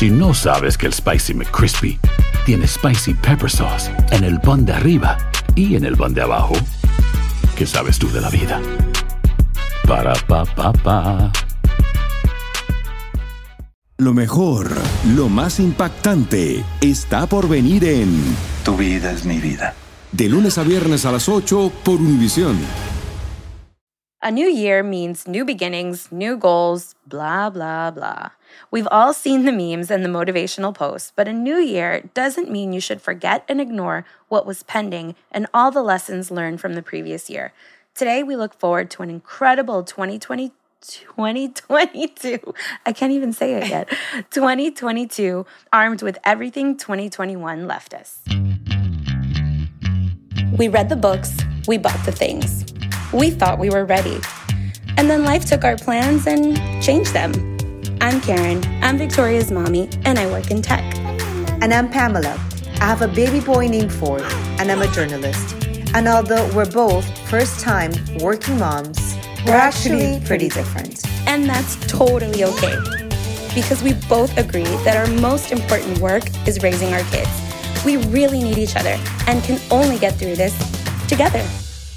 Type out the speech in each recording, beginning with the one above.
Si no sabes que el Spicy McCrispy tiene Spicy Pepper Sauce en el pan de arriba y en el pan de abajo, ¿qué sabes tú de la vida? Para, pa, pa, pa. Lo mejor, lo más impactante, está por venir en Tu vida es mi vida. De lunes a viernes a las 8 por Univisión. A new year means new beginnings, new goals, blah, blah, blah. We've all seen the memes and the motivational posts, but a new year doesn't mean you should forget and ignore what was pending and all the lessons learned from the previous year. Today, we look forward to an incredible 2020. 2022. I can't even say it yet. 2022, armed with everything 2021 left us. We read the books, we bought the things. We thought we were ready. And then life took our plans and changed them. I'm Karen, I'm Victoria's mommy, and I work in tech. And I'm Pamela. I have a baby boy named Ford, and I'm a journalist. And although we're both first time working moms, we're actually pretty different. And that's totally okay. Because we both agree that our most important work is raising our kids. We really need each other and can only get through this together.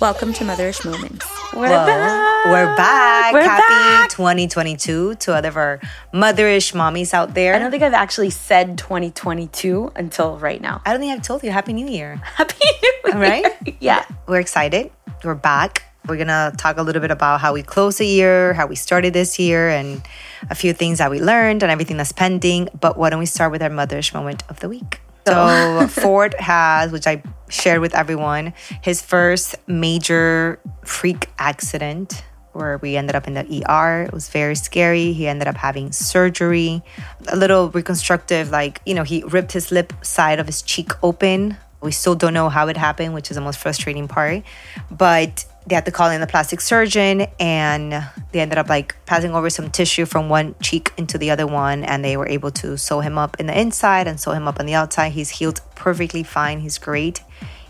Welcome to Motherish Moments. We're Whoa. back. We're back. We're Happy back. 2022 to other of our motherish mommies out there. I don't think I've actually said 2022 until right now. I don't think I've told you Happy New Year. Happy New Year. All right? Yeah. We're excited. We're back. We're going to talk a little bit about how we closed the year, how we started this year, and a few things that we learned and everything that's pending. But why don't we start with our motherish moment of the week? So, Ford has, which I shared with everyone, his first major freak accident where we ended up in the ER. It was very scary. He ended up having surgery, a little reconstructive, like, you know, he ripped his lip side of his cheek open. We still don't know how it happened, which is the most frustrating part. But they had to call in the plastic surgeon and they ended up like passing over some tissue from one cheek into the other one and they were able to sew him up in the inside and sew him up on the outside. He's healed perfectly fine. He's great.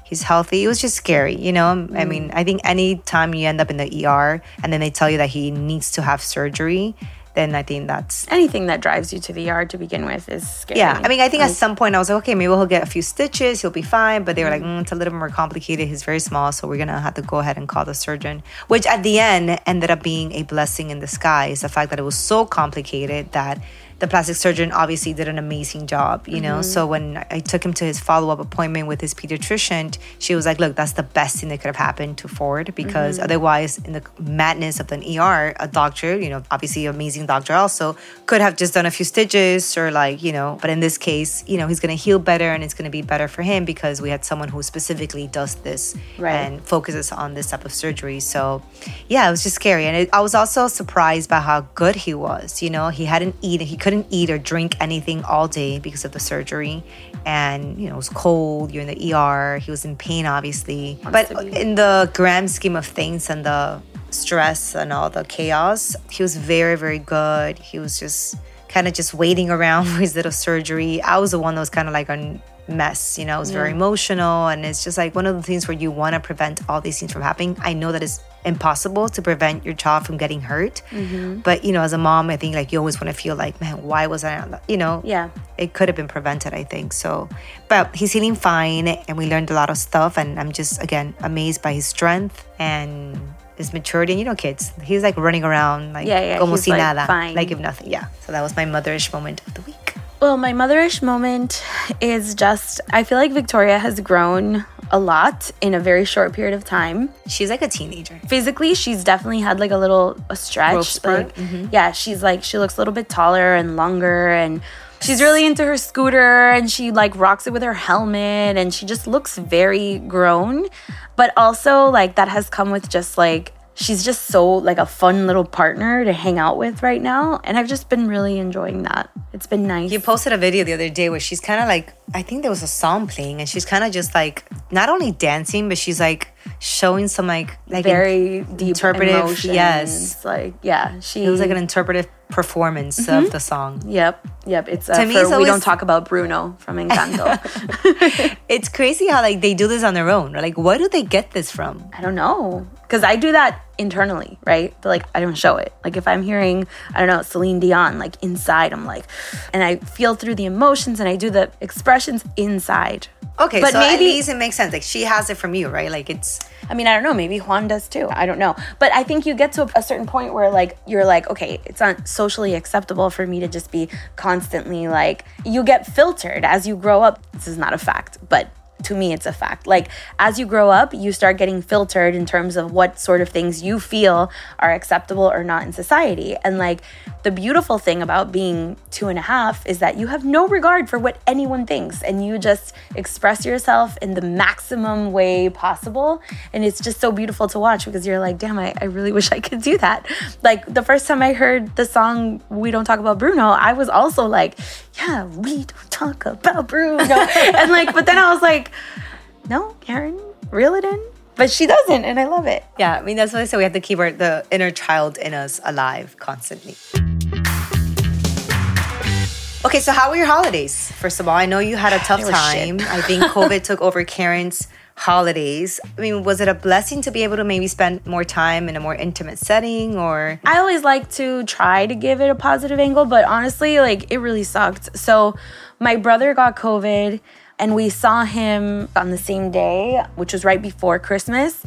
He's healthy. It was just scary, you know? I mean, I think anytime you end up in the ER and then they tell you that he needs to have surgery, then I think that's Anything that drives you to the yard to begin with is scary. yeah, I mean, I think at some point I was like, okay, maybe he'll get a few stitches, he'll be fine. But they were like, mm, it's a little more complicated. He's very small, so we're gonna have to go ahead and call the surgeon. Which at the end ended up being a blessing in disguise. The fact that it was so complicated that the plastic surgeon obviously did an amazing job, you know. So when I took him to his follow up appointment with his pediatrician, she was like, look, that's the best thing that could have happened to Ford because otherwise, in the madness of an ER, a doctor, you know, obviously amazing doctor also, could have just done a few stitches or like, you know, but in this case, you know, he's going to heal better and it's going to be better for him because we had someone who specifically does this Right. and focuses on this type of surgery. So, yeah, it was just scary. And it, I was also surprised by how good he was. You know, he hadn't eaten, he couldn't eat or drink anything all day because of the surgery. And, you know, it was cold, you're in the ER, he was in pain, obviously. But in the grand scheme of things and the stress and all the chaos, he was very, very good. He was just kind of just waiting around for his little surgery. I was the one that was kind of like a mess, you know, it was very emotional. And it's just like one of the things where you want to prevent all these things from happening. I know that it's impossible to prevent your child from getting hurt. Mm-hmm. But, you know, as a mom, I think like you always want to feel like, man, why was I, you know, Yeah. it could have been prevented, I think. So, but he's healing fine and we learned a lot of stuff. And I'm just, again, amazed by his strength and his maturity. And you know, kids, he's like running around like, Yeah, yeah, como si like, nada, fine. like if nothing. Yeah. So that was my motherish moment of the week. Well, my motherish moment is just I feel like Victoria has grown a lot in a very short period of time. She's like a teenager. Physically, she's definitely had like a little a stretch. Like- mm-hmm. Yeah, she's like she looks a little bit taller and longer and she's really into her scooter and she like rocks it with her helmet and she just looks very grown. But also like that has come with just like she's just so like a fun little partner to hang out with right now and I've just been really enjoying that. It's been nice. You posted a video the other day where she's kind of like, I think there was a song playing, and she's kind of just like not only dancing, but she's like showing some like like very deep interpretive- emotions. yes. like yeah, she it was like an interpretive performance Mm-hmm. of the song. Yep. Yep, it's uh, To me, it's we don't talk about Bruno from Encanto. It's crazy how like they do this on their own. Like, where do they get this from? I don't know. Because I do that internally, right? But like, I don't show it. Like, if I'm hearing, I don't know, Celine Dion, like inside, I'm like, and I feel through the emotions and I do the expressions inside. Okay, But so at maybe- least it makes sense. Like she has it from you, right? Like it's I mean, I don't know. Maybe Juan does too. I don't know. But I think you get to a certain point where, like, you're like, okay, it's not socially acceptable for me to just be constantly like, you get filtered as you grow up. This is not a fact, but to me, it's a fact. Like, as you grow up, you start getting filtered in terms of what sort of things you feel are acceptable or not in society. And, like, the beautiful thing about being two and a half is that you have no regard for what anyone thinks and you just express yourself in the maximum way possible. And it's just so beautiful to watch because you're like, damn, I, I really wish I could do that. Like, the first time I heard the song We Don't Talk About Bruno, I was also like, yeah, we don't talk about Bruno. and, like, but then I was like, no, Karen, reel it in. But she doesn't, and I love it. yeah. I mean that's why I say. We have to keep our, the inner child in us alive constantly. Okay, so how were your holidays? First of all, I know you had a tough It was shit. time. I think COVID took over Karen's holidays. I mean, was it a blessing to be able to maybe spend more time in a more intimate setting or I always like to try to give it a positive angle, but honestly, like it really sucked. So, my brother got COVID and we saw him on the same day, which was right before Christmas.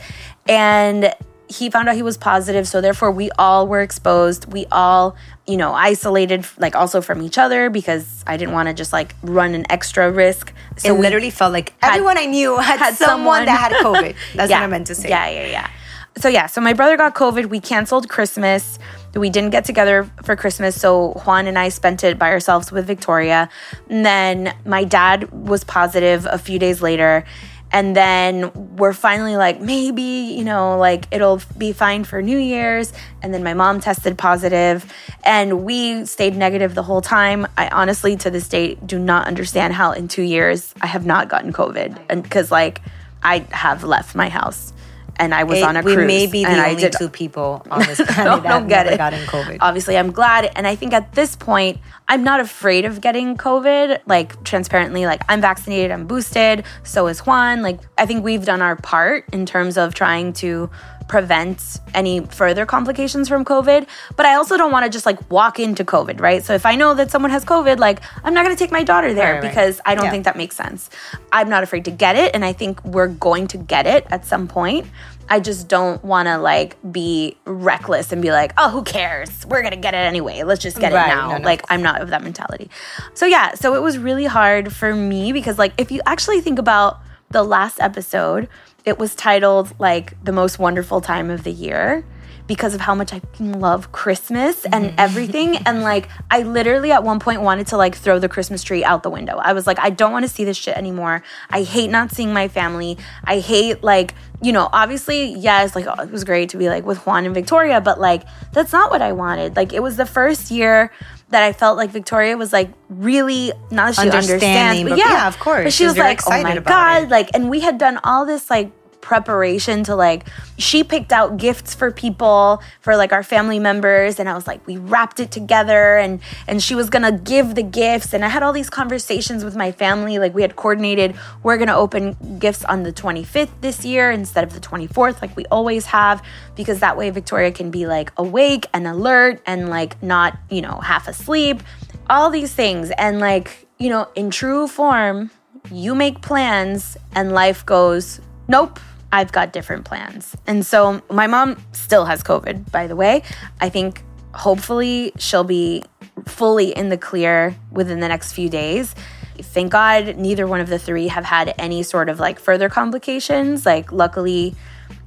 And he found out he was positive. So, therefore, we all were exposed. We all, you know, isolated, like also from each other because I didn't want to just like run an extra risk. So, it literally felt like everyone I knew had, had someone, someone. that had COVID. That's yeah. what I meant to say. Yeah, yeah, yeah. So yeah, so my brother got COVID. We canceled Christmas. We didn't get together for Christmas, so Juan and I spent it by ourselves with Victoria. And then my dad was positive a few days later. And then we're finally like, maybe, you know, like it'll be fine for New Year's. And then my mom tested positive and we stayed negative the whole time. I honestly, to this day, do not understand how in two years I have not gotten COVID. And because, like, I have left my house and I was It- on a we cruise. We may be the and only did- two people on this planet that get it. got in COVID. Obviously, I'm glad. And I think at this point, I'm not afraid of getting COVID. Like, transparently, like, I'm vaccinated, I'm boosted, so is Juan. Like, I think we've done our part in terms of trying to prevent any further complications from COVID. But I also don't want to just like walk into COVID, right? So if I know that someone has COVID, like, I'm not going to take my daughter there Right, right. because I don't Yeah. think that makes sense. I'm not afraid to get it. And I think we're going to get it at some point. I just don't want to like be reckless and be like, oh, who cares? We're going to get it anyway. Let's just get Right, it now. no, no. Like, I'm not of that mentality. So, yeah, so it was really hard for me because, like, if you actually think about the last episode, it was titled, like, the most wonderful time of the year because of how much I love Christmas and mm-hmm. everything. And like, I literally at one point wanted to like throw the Christmas tree out the window. I was like, I don't want to see this shit anymore. I hate not seeing my family. I hate like, you know, obviously, yes, like oh, it was great to be like with Juan and Victoria, but like, that's not what I wanted. Like, it was the first year that I felt like Victoria was like really not that she Understanding, understands, but yeah, of course. But she She was like, oh my god, it. like, and we had done all this like preparation to like she picked out gifts for people for like our family members and I was like we wrapped it together and and she was to give the gifts and I had all these conversations with my family like we had coordinated we're to open gifts on the 25th this year instead of the 24th like we always have because that way Victoria can be like awake and alert and like not, you know, half asleep. All these things and like, you know, in true form, you make plans and life goes, nope, I've got different plans. And so my mom still has COVID, by the way. I think hopefully she'll be fully in the clear within the next few days. Thank God neither one of the three have had any sort of like further complications. Like, luckily,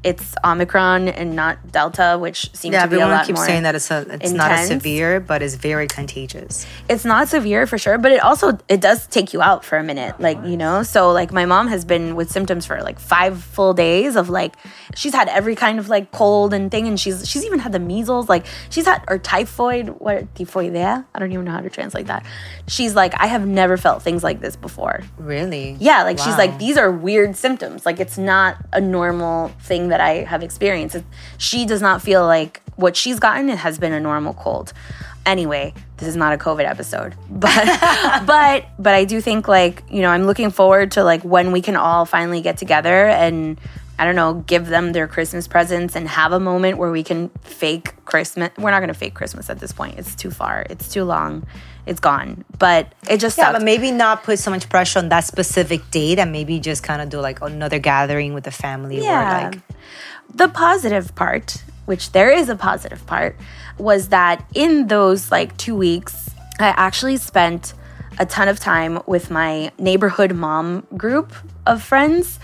it's Omicron and not Delta, which seems Yeah, to be a everyone lot keeps more. saying that it's a it's not as severe, but it's very contagious. it's not severe for sure but it also it does take you out for a minute like you know so like my mom has been with symptoms for like five full days of like she's had every kind of like cold and thing and she's she's even had the measles like she's had or typhoid what typhoidea i don't even know how to translate that she's like i have never felt things like this before Really? yeah, like she's like, these are weird symptoms. Like it's not a normal thing that I have experienced. She does not feel like what she's gotten has been a normal cold. Anyway, this is not a COVID episode, but but but I do think like you know I'm looking forward to like when we can all finally get together and I don't know give them their Christmas presents and have a moment where we can fake Christmas. We're not gonna fake Christmas at this point. It's too far. It's too long. It's gone. But it just Yeah, sucked. but maybe not put so much pressure on that specific date and maybe just kind of do like another gathering with the family Yeah. or like the positive part, which there is a positive part, was that in those like two weeks, I actually spent a ton of time with my neighborhood mom group of friends.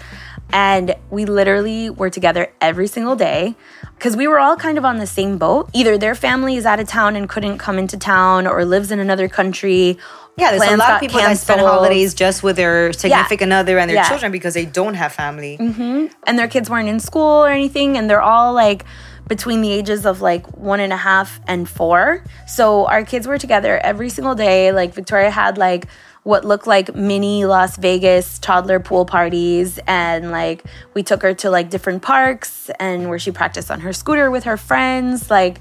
And we literally were together every single day because we were all kind of on the same boat. Either their family is out of town and couldn't come into town or lives in another country. Yeah, there's a lot of people that spend holidays just with their significant other and their Yeah. children because they don't have family. Mm-hmm. and their kids weren't in school or anything and they're all like between the ages of like one and a half and four so our kids were together every single day like victoria had like what looked like mini las vegas toddler pool parties. And like we took her to like different parks and where she practiced on her scooter with her friends. Like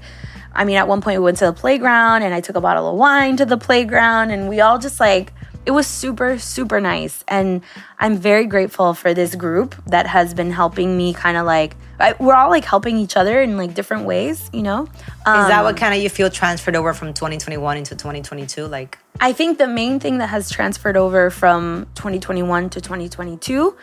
i mean at one point we went to the playground and i took a bottle of wine to the playground. And we all just like it was super super nice. And i'm very grateful for this group that has been helping me kind of like I, we're all like helping each other in like different ways you know? Um, Is that what kind of you feel transferred over from 2021 into 2022? Like, i think the main thing that has transferred over from 2021 to 2022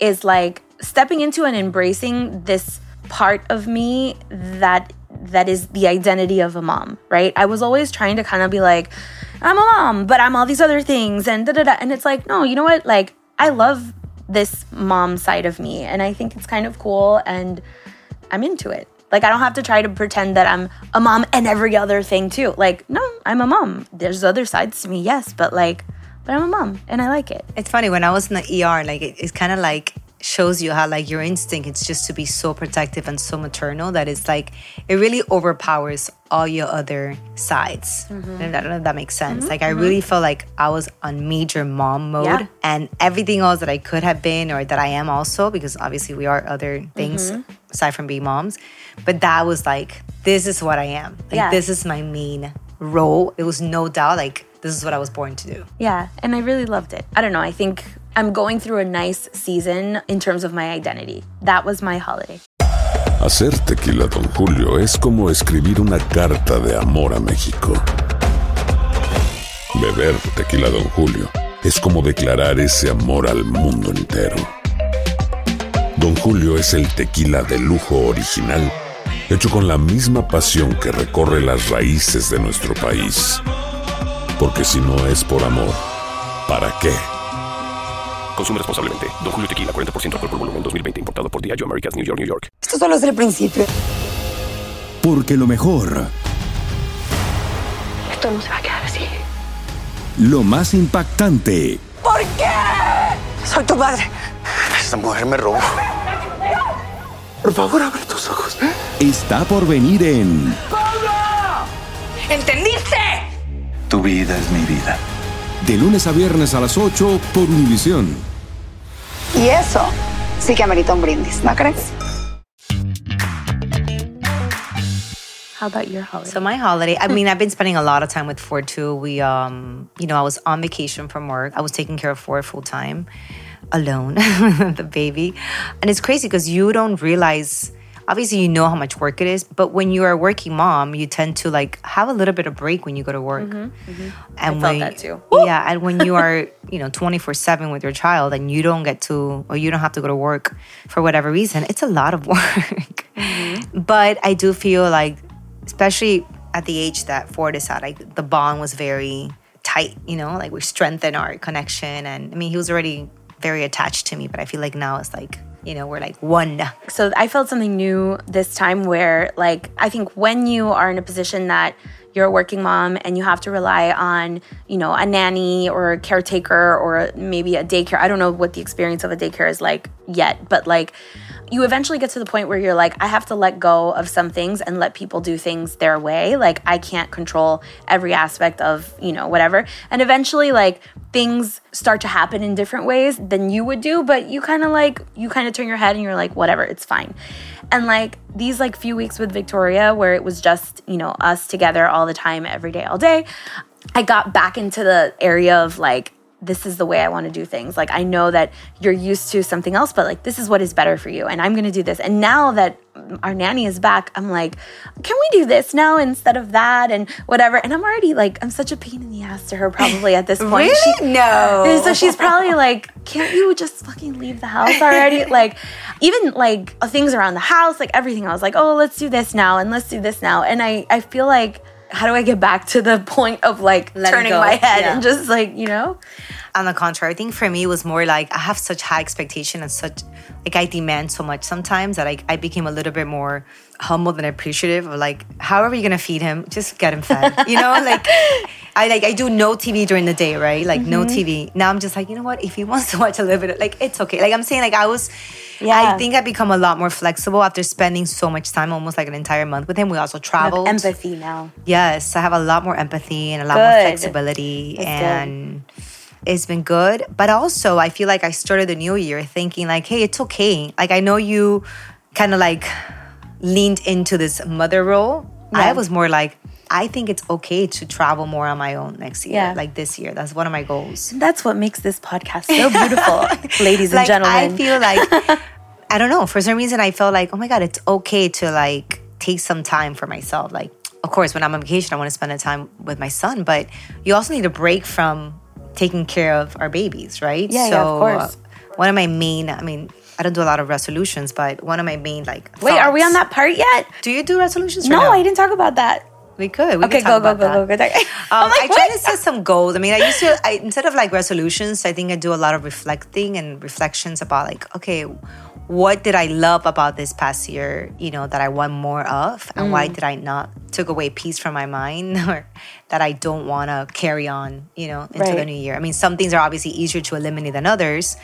is like stepping into and embracing this part of me that that is the identity of a mom right? I was always trying to kind of be like i'm a mom but i'm all these other things and da da da and it's like no you know what? Like i love this mom side of me and i think it's kind of cool and i'm into it. Like i don't have to try to pretend that i'm a mom and every other thing too. Like no i'm a mom. There's other sides to me yes but like but i'm a mom and i like it. It's funny when I was in the ER, like it, it's kind of like shows you how like your instinct it's just to be so protective and so maternal that it's like it really overpowers all your other sides. And I don't know if that makes sense. Mm-hmm. Like I really mm-hmm. felt like I was on major mom mode Yeah. and everything else that I could have been or that I am also because obviously we are other things mm-hmm. aside from being moms. But that was like this is what I am. Like Yeah. this is my main role. It was no doubt like this is what I was born to do. Yeah, and I really loved it. I don't know, I think I'm going through a nice season in terms of my identity. That was my holiday. Hacer tequila, Don Julio, es como escribir una carta de amor a México. Beber tequila, Don Julio, es como declarar ese amor al mundo entero. Don Julio es el tequila de lujo original, hecho con la misma pasión que recorre las raíces de nuestro país. Porque si no es por amor, ¿para qué? Consume responsablemente. Don Julio Tequila, 40% alcohol por volumen, 2020. Importado por Diageo Americas, New York, New York. Esto solo es el principio. Porque lo mejor, Esto no se va a quedar así. lo más impactante, ¿Por qué? Soy tu madre. Esta mujer me robó. Por favor, abre tus ojos. está por venir en ¿Entendiste? Tu vida es mi vida. De lunes a viernes a las 8 por Univisión. Y eso sí que amerita un brindis, ¿no crees? How about your holiday? So my holiday, I mean, I've been spending a lot of time with Ford too. We, um, you know, I was on vacation from work. I was taking care of Ford full time, alone, the baby, and it's crazy because you don't realize. Obviously, you know how much work it is, but when you are a working mom, you tend to like have a little bit of break when you go to work. Mm-hmm. Mm-hmm. And I felt when, that too. Yeah, and when you are, you know, twenty four seven with your child, and you don't get to, or you don't have to go to work for whatever reason, it's a lot of work. Mm-hmm. But I do feel like especially at the age that Ford is at, like the bond was very tight, you know, like we strengthened our connection. And I mean, he was already very attached to me, but I feel like now it's like, you know, we're like one. So I felt something new this time where, like, I think when you are in a position that you're a working mom and you have to rely on, you know, a nanny or a caretaker or maybe a daycare. I don't know what the experience of a daycare is like yet, but like, you eventually get to the point where you're like, I have to let go of some things and let people do things their way. Like, I can't control every aspect of, you know, whatever. And eventually, like, things start to happen in different ways than you would do, but you kind of like, you kind of turn your head and you're like, whatever, it's fine. And like these like few weeks with Victoria where it was just, you know, us together all the time, every day, all day, I got back into the area of like, this is the way I want to do things. Like, I know that you're used to something else, but like, this is what is better for you. And I'm going to do this. And now that our nanny is back, I'm like, can we do this now instead of that? And whatever. And I'm already like, I'm such a pain in the ass to her probably at this point. Really? She- No. So she's probably like, can't you just fucking leave the house already? like, even like things around the house, like everything. I was like, oh, let's do this now and let's do this now. And I, I feel like, how do I get back to the point of like Let turning go. my head Yeah. and just like, you know? On the contrary, I think for me it was more like I have such high expectation and such like I demand so much sometimes that I, I became a little bit more humble and appreciative of like however you're gonna feed him, just get him fed. You know, like I like I do no TV during the day, right? Like no Mm-hmm. TV. Now I'm just like, you know what? If he wants to watch a little bit, like it's okay. Like I'm saying, like I was Yeah. I think I've become a lot more flexible after spending so much time, almost like an entire month with him. We also traveled. Empathy now. Yes, I have a lot more empathy and a lot Good. more flexibility, That's good. It's been good. But also, I feel like I started the new year thinking like, hey, it's okay. Like I know you kind of like leaned into this mother role. I was more like, I think it's okay to travel more on my own next year, Yeah. like this year. That's one of my goals. That's what makes this podcast so beautiful, ladies and gentlemen. I feel like I don't know. For some reason, I felt like, oh my god, it's okay to like take some time for myself. Like, of course, when I'm on vacation, I want to spend the time with my son, but you also need a break from taking care of our babies, right? Yeah, yeah, of course. uh, one of my main, I mean, I don't do a lot of resolutions, but one of my main like. Wait, are we on that part yet? Do you do resolutions? or No, I didn't talk about that. We could. We Okay, could talk go, go, go, go, go. Um, like, I try to set some goals. I mean, I used to I, instead of like resolutions, I think I do a lot of reflecting and reflections about like, okay, what did I love about this past year? You know, that I want more of, and Mm. why did I not took away peace from my mind, or that I don't want to carry on? You know, into the new year. I mean, some things are obviously easier to eliminate than others,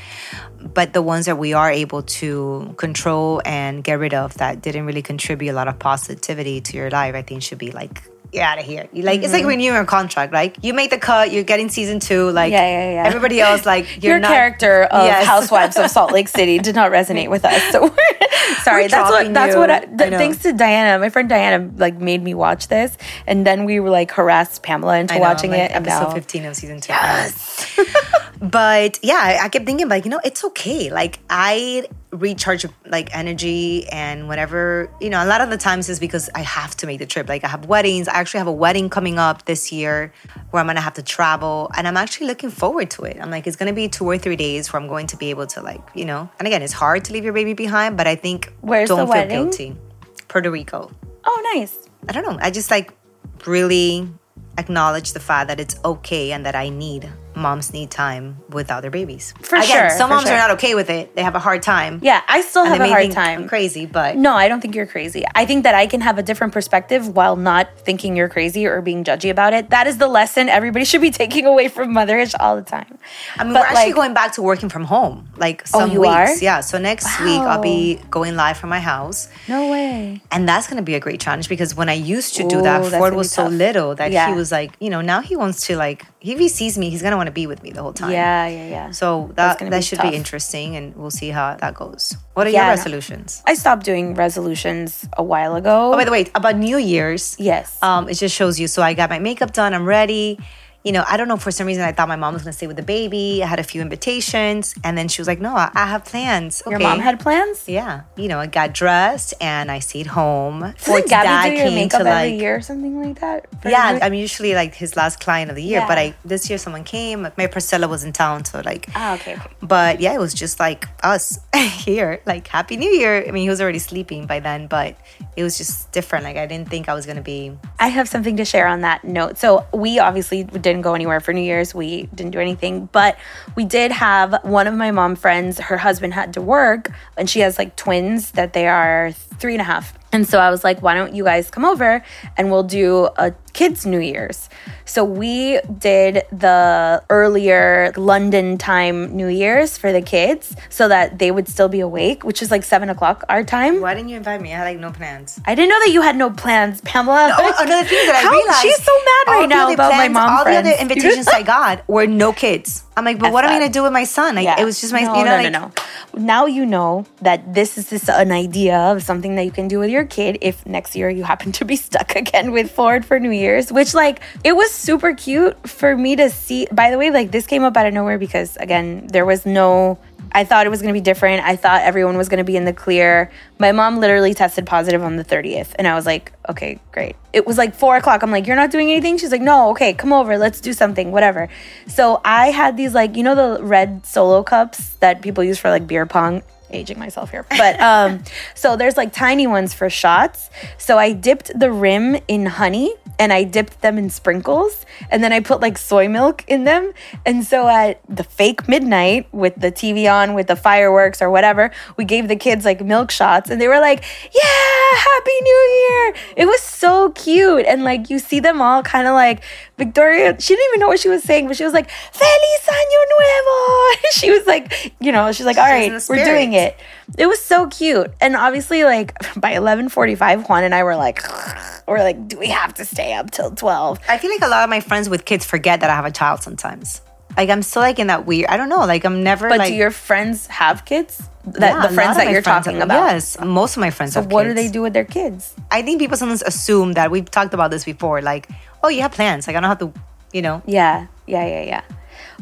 but the ones that we are able to control and get rid of that didn't really contribute a lot of positivity to your life, I think should be like you're out of here. You like it's like renewing a contract, right? You make the cut, you're getting season two, like Mm-hmm. Yeah, yeah, yeah. everybody else, like Your not, character of Yes. Housewives of Salt Lake City did not resonate with us. So we're sorry. We're that's what that's you. what I, I th- know. thanks to Diana, my friend Diana like made me watch this and then we were like harassed Pamela into know, watching like it episode now- 15 of season two. Yes. but yeah, I, I kept thinking like, you know, it's okay. Like I recharge like energy and whenever, you know, a lot of the times is because I have to make the trip. Like I have weddings. I actually have a wedding coming up this year where I'm gonna have to travel and I'm actually looking forward to it. I'm like, it's gonna be two or three days where I'm going to be able to like, you know, and again, it's hard to leave your baby behind, but I think Where's don't feel wedding? guilty. Puerto Rico. Oh, nice. I don't know. I just like really acknowledge the fact that it's okay and that I need moms need time without their babies. For Again, sure, Some moms sure. are not okay with it. They have a hard time. Yeah, I still have a hard time. I'm crazy, but No, I don't think you're crazy. I think that I can have a different perspective while not thinking you're crazy or being judgy about it. That is the lesson everybody should be taking away from motherish all the time. I mean, But, we're actually like- going back to working from home, like oh, some Oh, you weeks. are? Yeah. So next week I'll be going live from my house, No way. and that's going to be a great challenge because when I used to do Ooh, that, Ford was so little that Yeah. he was like, you know, now he wants to like, if he sees me, he's to want to be with me the whole time. Yeah, yeah, yeah. So that gonna that be should tough. be interesting, and we'll see how that goes. What are Yeah, your resolutions? I stopped doing resolutions a while ago. Oh, by the way, about New Year's. Yes. Um, it just shows you. So I got my makeup done. I'm ready. You know, I don't know. For some reason, I thought my mom was gonna stay with the baby. I had a few invitations, and then she was like, "No, I, I have plans." Your mom had plans? Yeah. You know, I got dressed and I stayed home. Ford's Gabby dad do your came makeup to, every like- year or something like that? Yeah? I'm usually like his last client of the year, but Yeah. I this year someone came. My Priscilla was in town, so like Ah, okay, okay. but yeah, it was just like us here, like Happy New Year. I mean, he was already sleeping by then, but it was just different. Like, I didn't think I was gonna be. I have something to share on that note. So we obviously didn't go anywhere for New Year's. We didn't do anything, but we did have one of my mom friends. Her husband had to work, and she has like twins that they are three and a half. And so I was like, why don't you guys come over and we'll do a kids' New Year's. So we did the earlier London time New Year's for the kids so that they would still be awake, which is like seven o'clock our time. Why didn't you invite me? I had like no plans. I didn't know that you had no plans, Pamela. Oh, another thing that I How- realized. She's so mad right now about my mom All friends. the other invitations I got were no kids. I'm like, but F what am I gonna do with my son? Like, Yeah. it was just my, no, you know, no, like, no, no. Now you know that this is just an idea of something that you can do with your kid if next year you happen to be stuck again with Ford for New Year's, which like it was super cute for me to see. By the way, like this came up out of nowhere because again, there was no I thought it was going to be different. I thought everyone was going to be in the clear. My mom literally tested positive on the 30th. And I was like, okay, great. It was like four o'clock. I'm like, you're not doing anything? She's like, no, okay, come over. Let's do something, whatever. So I had these, like, you know, the red solo cups that people use for like beer pong? Aging myself here. But um, so there's like tiny ones for shots. So I dipped the rim in honey and I dipped them in sprinkles and then I put like soy milk in them. And so at the fake midnight with the TV on, with the fireworks or whatever, we gave the kids like milk shots and they were like, Yeah, Happy New Year. It was so cute. And like you see them all kind of like, Victoria, she didn't even know what she was saying, but she was like, Feliz Año Nuevo. she was like, you know, she's like, All right, we're doing it. It was so cute. And obviously, like by 11:45, Juan and I were like, we're like, do we have to stay up till 12? I feel like a lot of my friends with kids forget that I have a child sometimes. Like I'm still like in that weird. I don't know. Like I'm never But like. do your friends have kids? That Yeah, the friends that you're friends talking have- about. Yes, most of my friends. So have what do they do with their kids? I think people sometimes assume that we've talked about this before. Like, oh, you have plans. Like I don't have to, you know. Yeah, yeah, yeah, yeah.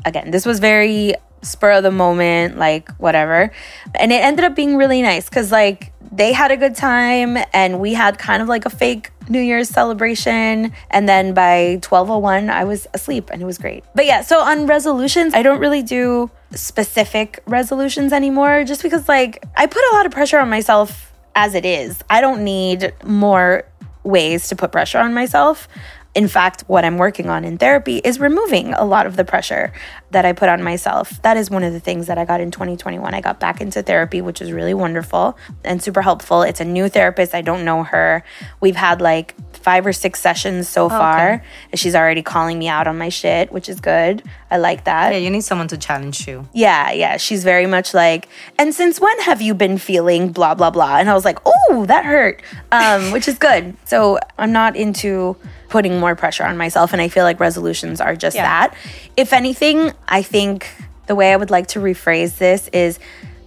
Again, this was very spur of the moment, like whatever. And it ended up being really nice because, like, they had a good time and we had kind of like a fake New Year's celebration. And then by 1201, I was asleep and it was great. But yeah, so on resolutions, I don't really do specific resolutions anymore just because, like, I put a lot of pressure on myself as it is. I don't need more ways to put pressure on myself. In fact, what I'm working on in therapy is removing a lot of the pressure that I put on myself. That is one of the things that I got in 2021. I got back into therapy, which is really wonderful and super helpful. It's a new therapist. I don't know her. We've had like five or six sessions so far. And she's already calling me out on my shit, which is good. I like that. Yeah, you need someone to challenge you. Yeah, yeah. She's very much like, and since when have you been feeling blah, blah, blah? And I was like, oh, that hurt, um, which is good. So I'm not into putting more pressure on myself. And I feel like resolutions are just Yeah. that. If anything, I think the way I would like to rephrase this is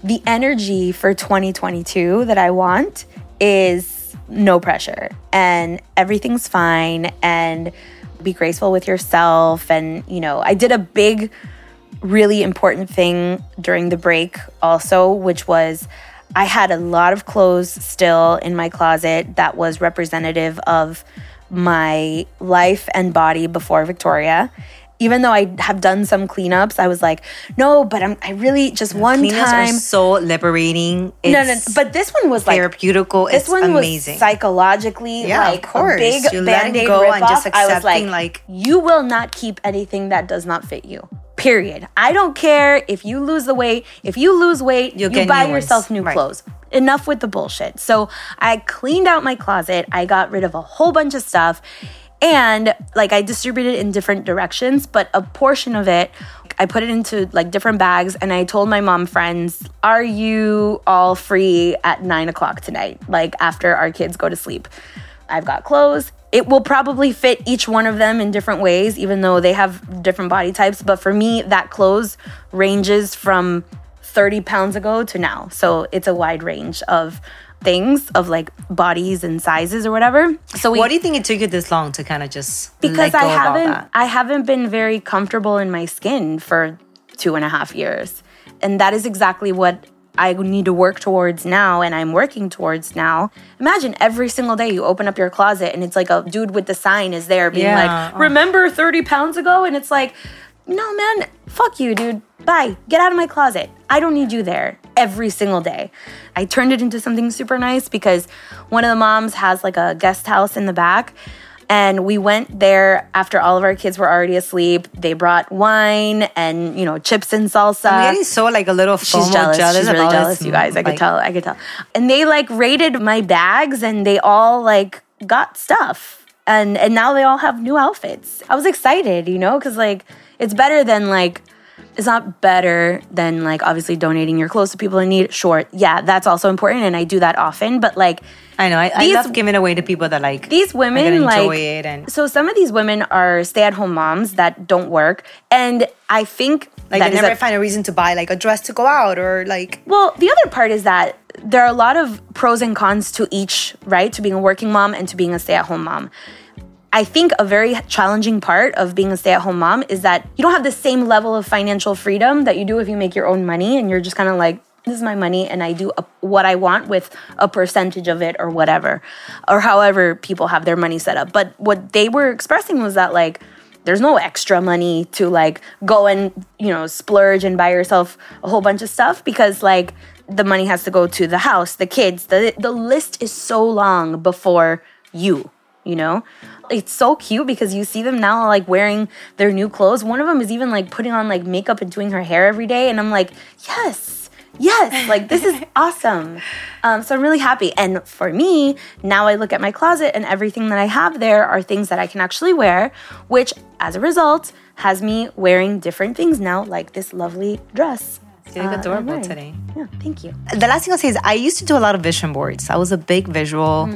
the energy for 2022 that I want is no pressure and everything's fine and be graceful with yourself. And, you know, I did a big, really important thing during the break also, which was I had a lot of clothes still in my closet that was representative of my life and body before Victoria. Even though I have done some cleanups, I was like, no, but I'm I really just one Cleanups time. are so liberating. no, no, It's but this one was like therapeutical. this it's one amazing. was psychologically Yeah, of like course. a big You're band-aid go and just I was like, like- you will not keep anything that does not fit you. Period. I don't care if you lose the weight. If you lose weight, You'll you buy new yourself new Right. clothes. Enough with the bullshit. So I cleaned out my closet. I got rid of a whole bunch of stuff. And like I distributed it in different directions, but a portion of it I put it into like different bags and I told my mom friends, Are you all free at nine o'clock tonight? Like after our kids go to sleep. I've got clothes. It will probably fit each one of them in different ways, even though they have different body types. But for me, that clothes ranges from 30 pounds ago to now. So it's a wide range of things of like bodies and sizes or whatever. So we what do you think it took you this long to kind of just because I haven't? I haven't been very comfortable in my skin for two and a half years. And that is exactly what I need to work towards now and I'm working towards now. Imagine every single day you open up your closet and it's like a dude with the sign is there being Yeah. like, remember 30 pounds ago? And it's like, no, man, fuck you, dude. Bye. Get out of my closet. I don't need you there every single day. I turned it into something super nice because one of the moms has like a guest house in the back. And we went there after all of our kids were already asleep. They brought wine and, you know, chips and salsa. I'm getting so like a little She's FOMO jealous. jealous She's really jealous, you guys. I could like- tell. I could tell. And they like raided my bags and they all like got stuff. and and now they all have new outfits. I was excited, you know, because like it's better than like it's not better than like obviously donating your clothes to people in need. Sure, yeah, that's also important, and I do that often. But like, I know I, I These- love giving away to people that like these women like enjoy it and so some of these women are stay-at-home moms that don't work, and I think like they never a- find a reason to buy like a dress to go out or like Well, the other part is that there are a lot of pros and cons to each, right? To being a working mom and to being a stay at home mom. I think a very challenging part of being a stay at home mom is that you don't have the same level of financial freedom that you do if you make your own money and you're just kind of like, this is my money and I do a, what I want with a percentage of it or whatever, or however people have their money set up. But what they were expressing was that, like, there's no extra money to like go and you know splurge and buy yourself a whole bunch of stuff because like the money has to go to the house the kids the the list is so long before you you know it's so cute because you see them now like wearing their new clothes one of them is even like putting on like makeup and doing her hair every day and i'm like yes yes like this is awesome um, so i'm really happy and for me now i look at my closet and everything that i have there are things that i can actually wear which as a result has me wearing different things now like this lovely dress you look uh, adorable wearing. today. yeah thank you The last thing I'll say is I used to do a lot of vision boards. I was a big visual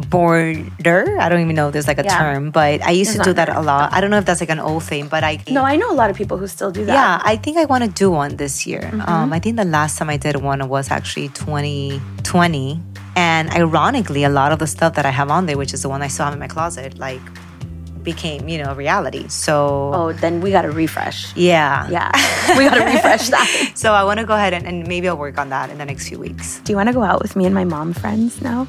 boarder. I don't even know if there's like a. Yeah. term, but I used It's to do that a lot. I don't know if that's like an old thing, but I no i know a lot of people who still do that Yeah, I think I want to do one this year. Mm-hmm. Um, I think the last time I did one was actually 2020. And ironically, a lot of the stuff that I have on there, which is the one I still have in my closet, like became, you know, reality. So, oh then we gotta refresh yeah. yeah we gotta refresh that So I want to go ahead and, and maybe I'll work on that in the next few weeks. do you want to go out with me and my mom friends now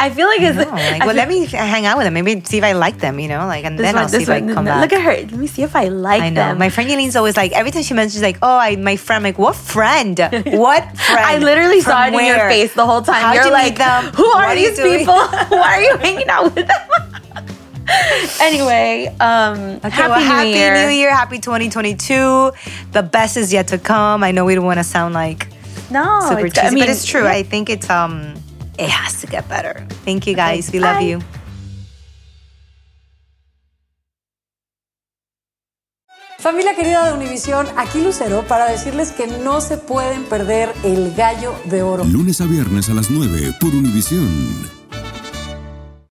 i feel like it's No, like, well, let me hang out with them. Maybe see if I like them, you know, like, and then one- I'll see this if I one, come no, back. Look at her. Let me see if I like I know. them. My friend Yelene's always like, every time she mentions, like, oh, I, my friend, I'm like, what friend? What friend? I literally saw From it in your face the whole time. How'd You're you like, them? who are are these doing?" people? Why are you hanging out with them? anyway, um, Okay, happy, well, New, happy Year. New Year. Happy 2022. The best is yet to come. I know we don't want to sound like No, super cheesy, I mean, but it's true. yeah. I think it's um, it has to get better. Thank you guys. we love bye. you. Familia querida de Univisión, aquí Lucero para decirles que no se pueden perder el gallo de oro. Lunes a viernes a las 9 por Univisión.